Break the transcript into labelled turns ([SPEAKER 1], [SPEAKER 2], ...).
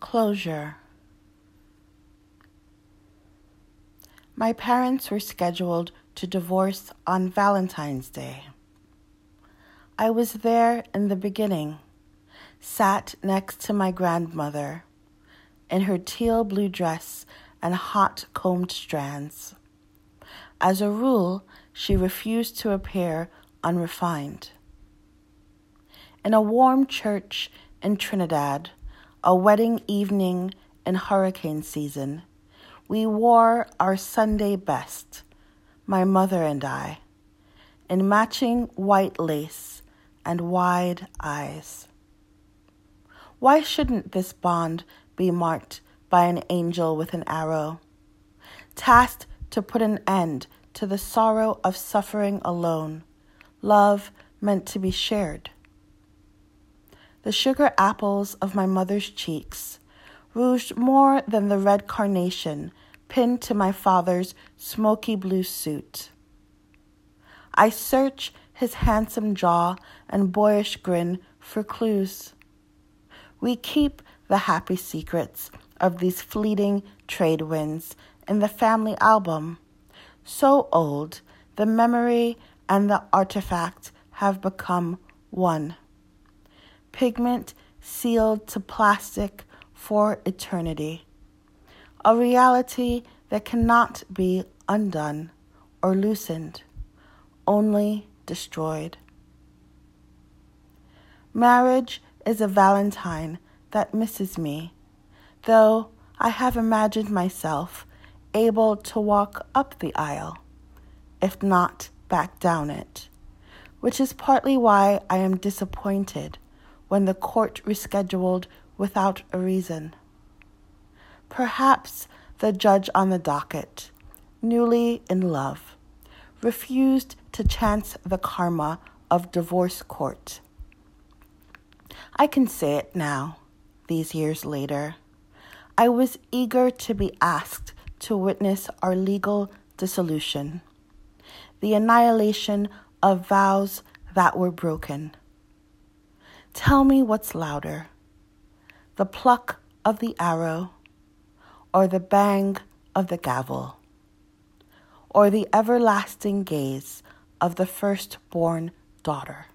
[SPEAKER 1] Closure. My parents were scheduled to divorce on Valentine's Day. I was there in the beginning, sat next to my grandmother in her teal blue dress and hot combed strands. As a rule, she refused to appear unrefined. In a warm church in Trinidad, a wedding evening in hurricane season, we wore our Sunday best, my mother and I, in matching white lace and wide eyes. Why shouldn't this bond be marked by an angel with an arrow, tasked to put an end to the sorrow of suffering alone, love meant to be shared? The sugar apples of my mother's cheeks, rouged more than the red carnation pinned to my father's smoky blue suit. I search his handsome jaw and boyish grin for clues. We keep the happy secrets of these fleeting trade winds in the family album. So old, the memory and the artifact have become one. Pigment sealed to plastic for eternity. A reality that cannot be undone or loosened, only destroyed. Marriage is a valentine that misses me though I have imagined myself able to walk up the aisle, if not back down it, which is partly why I am disappointed when the court rescheduled without a reason. Perhaps the judge on the docket, newly in love, refused to chance the karma of divorce court. I can say it now, these years later. I was eager to be asked to witness our legal dissolution, the annihilation of vows that were broken. Tell me what's louder the pluck of the arrow, or the bang of the gavel, or the everlasting gaze of the firstborn daughter.